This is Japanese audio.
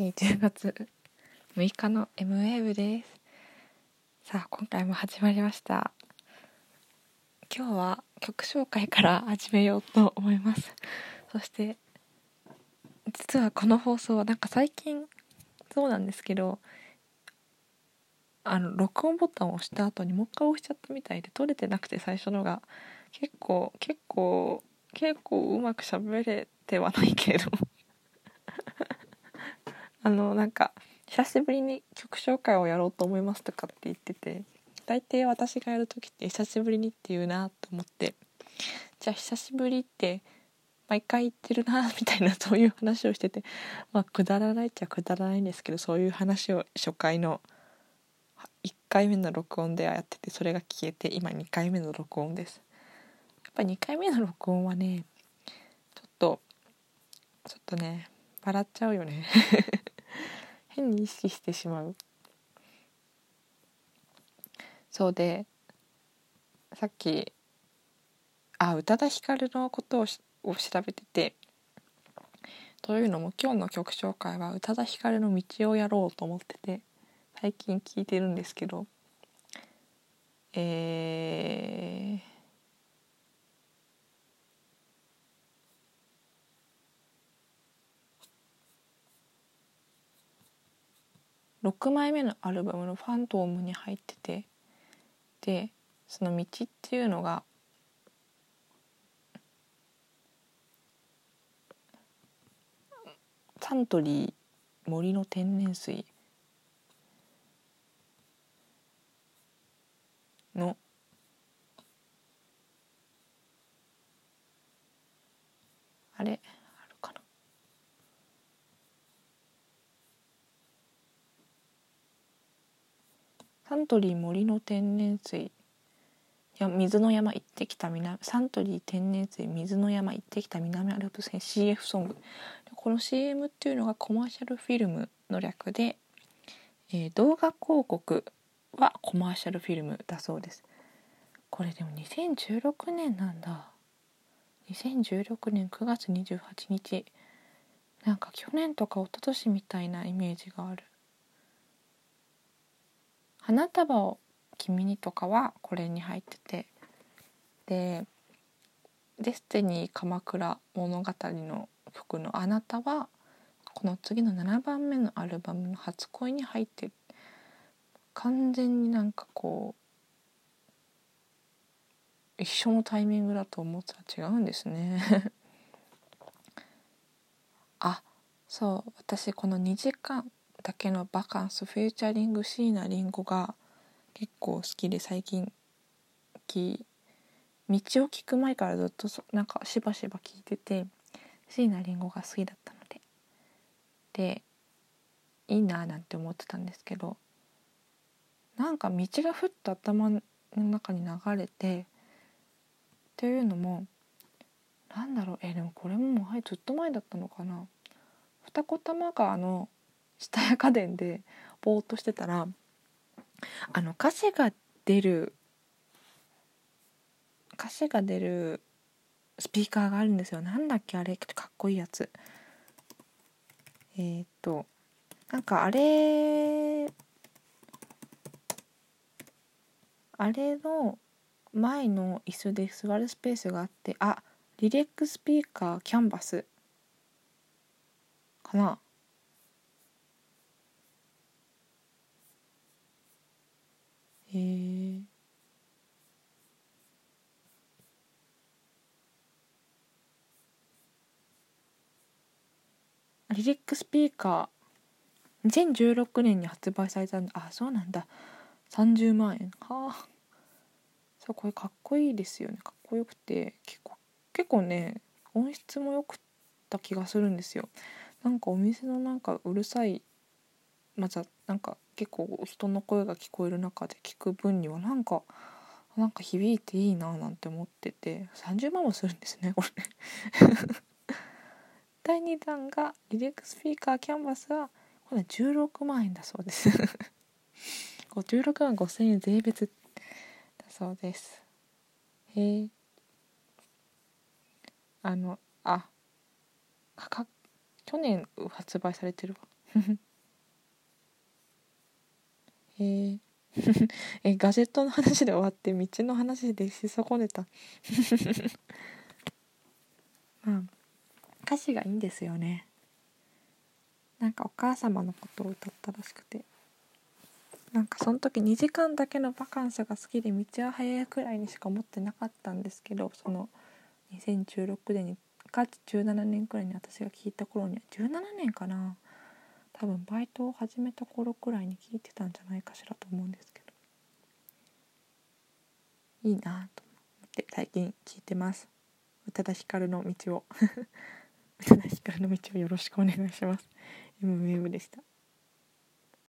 えー、10月6日の M ウェーブです。さあ今回も始まりました。今日は曲紹介から始めようと思います。そして実はこの放送はなんか最近そうなんですけどあの録音ボタンを押した後にもう一回押しちゃったみたいで撮れてなくて最初のが。結構結構結構うまく喋れてはないけれど。あのなんか久しぶりに曲紹介をやろうと思いますとかって言ってて大抵私がやる時って久しぶりにって言うなと思ってじゃあ久しぶりって毎回言ってるなみたいなそういう話をしててまあくだらないっちゃくだらないんですけどそういう話を初回の1回目の録音ではやっててそれが消えて今2回目の録音です。やっぱ2回目の録音はねちょっとちょっとね笑っちゃうよね。変に意識してしまう。そうでさっきあ宇多田ヒカルのことをを調べててというのも今日の曲紹介は宇多田ヒカルの道をやろうと思ってて最近聞いてるんですけどえー6枚目のアルバムの「ファントーム」に入っててでその道っていうのがサントリー森の天然水のあれ？サントリー森の天然水。や水の山行ってきた南サントリー天然水水の山行ってきた南アルプス編 CF ソング。この CM っていうのがコマーシャルフィルムの略で、えー、動画広告はコマーシャルフィルムだそうです。これでも2016年なんだ。2016年9月28日なんか去年とか一昨年みたいなイメージがある。花束を君にとかはこれに入ってて。でデスティニー鎌倉物語の曲のあなたはこの次の7番目のアルバムの初恋に入ってる完全になんかこう一緒のタイミングだと思ったら違うんですね。あそう私この2時間だけのバカンスフューチャリング椎名林檎が結構好きで最近き道を聞く前からずっとなんかしばしば聞いてて椎名林檎が好きだったので。でいいななんて思ってたんですけどなんか道がふっと頭の中に流れてというのもなんだろうえでもこれももうずっと前だったのかな。二子玉川の蔦屋家電でぼーっとしてたらあの歌詞が出る歌詞が出るスピーカーがあるんですよ。なんだっけあれかっこいいやつ。えー、っとなんかあれあれの前の椅子で座るスペースがあってあリレックスピーカーキャンバスかな。リリックスピーカー。2016年に発売されたんだ。あそうなんだ。30万円はあそうこれかっこいいですよね。かっこよくて。結構結構ね音質も良くった気がするんですよ。なんかお店のなんかうるさい。またなんか結構人の声が聞こえる中で聞く分にはなんかなんか響いていいななんて思ってて。30万もするんですねこれ。第2弾がリレックスピーカーキャンバスはこれ16万円だそうです。16万5000円税別だそうです。へえ。あのあ価格去年発売されてるわ。え。えガジェットの話で終わって道の話でし損ねた。まあ歌詞がいいんですよね。なんかお母様のことを歌ったらしくて。なんかその時2時間だけのバカンスが好きで道は早いくらいにしか思ってなかったんですけどその2016年にか17年くらいに私が聞いた頃には17年かな。多分バイトを始めた頃くらいに聞いてたんじゃないかしらと思うんですけど。いいなと思って最近聞いてます。宇多田ヒカルの道を。宇多田ヒカルの道をよろしくお願いします。M ウェーブでした。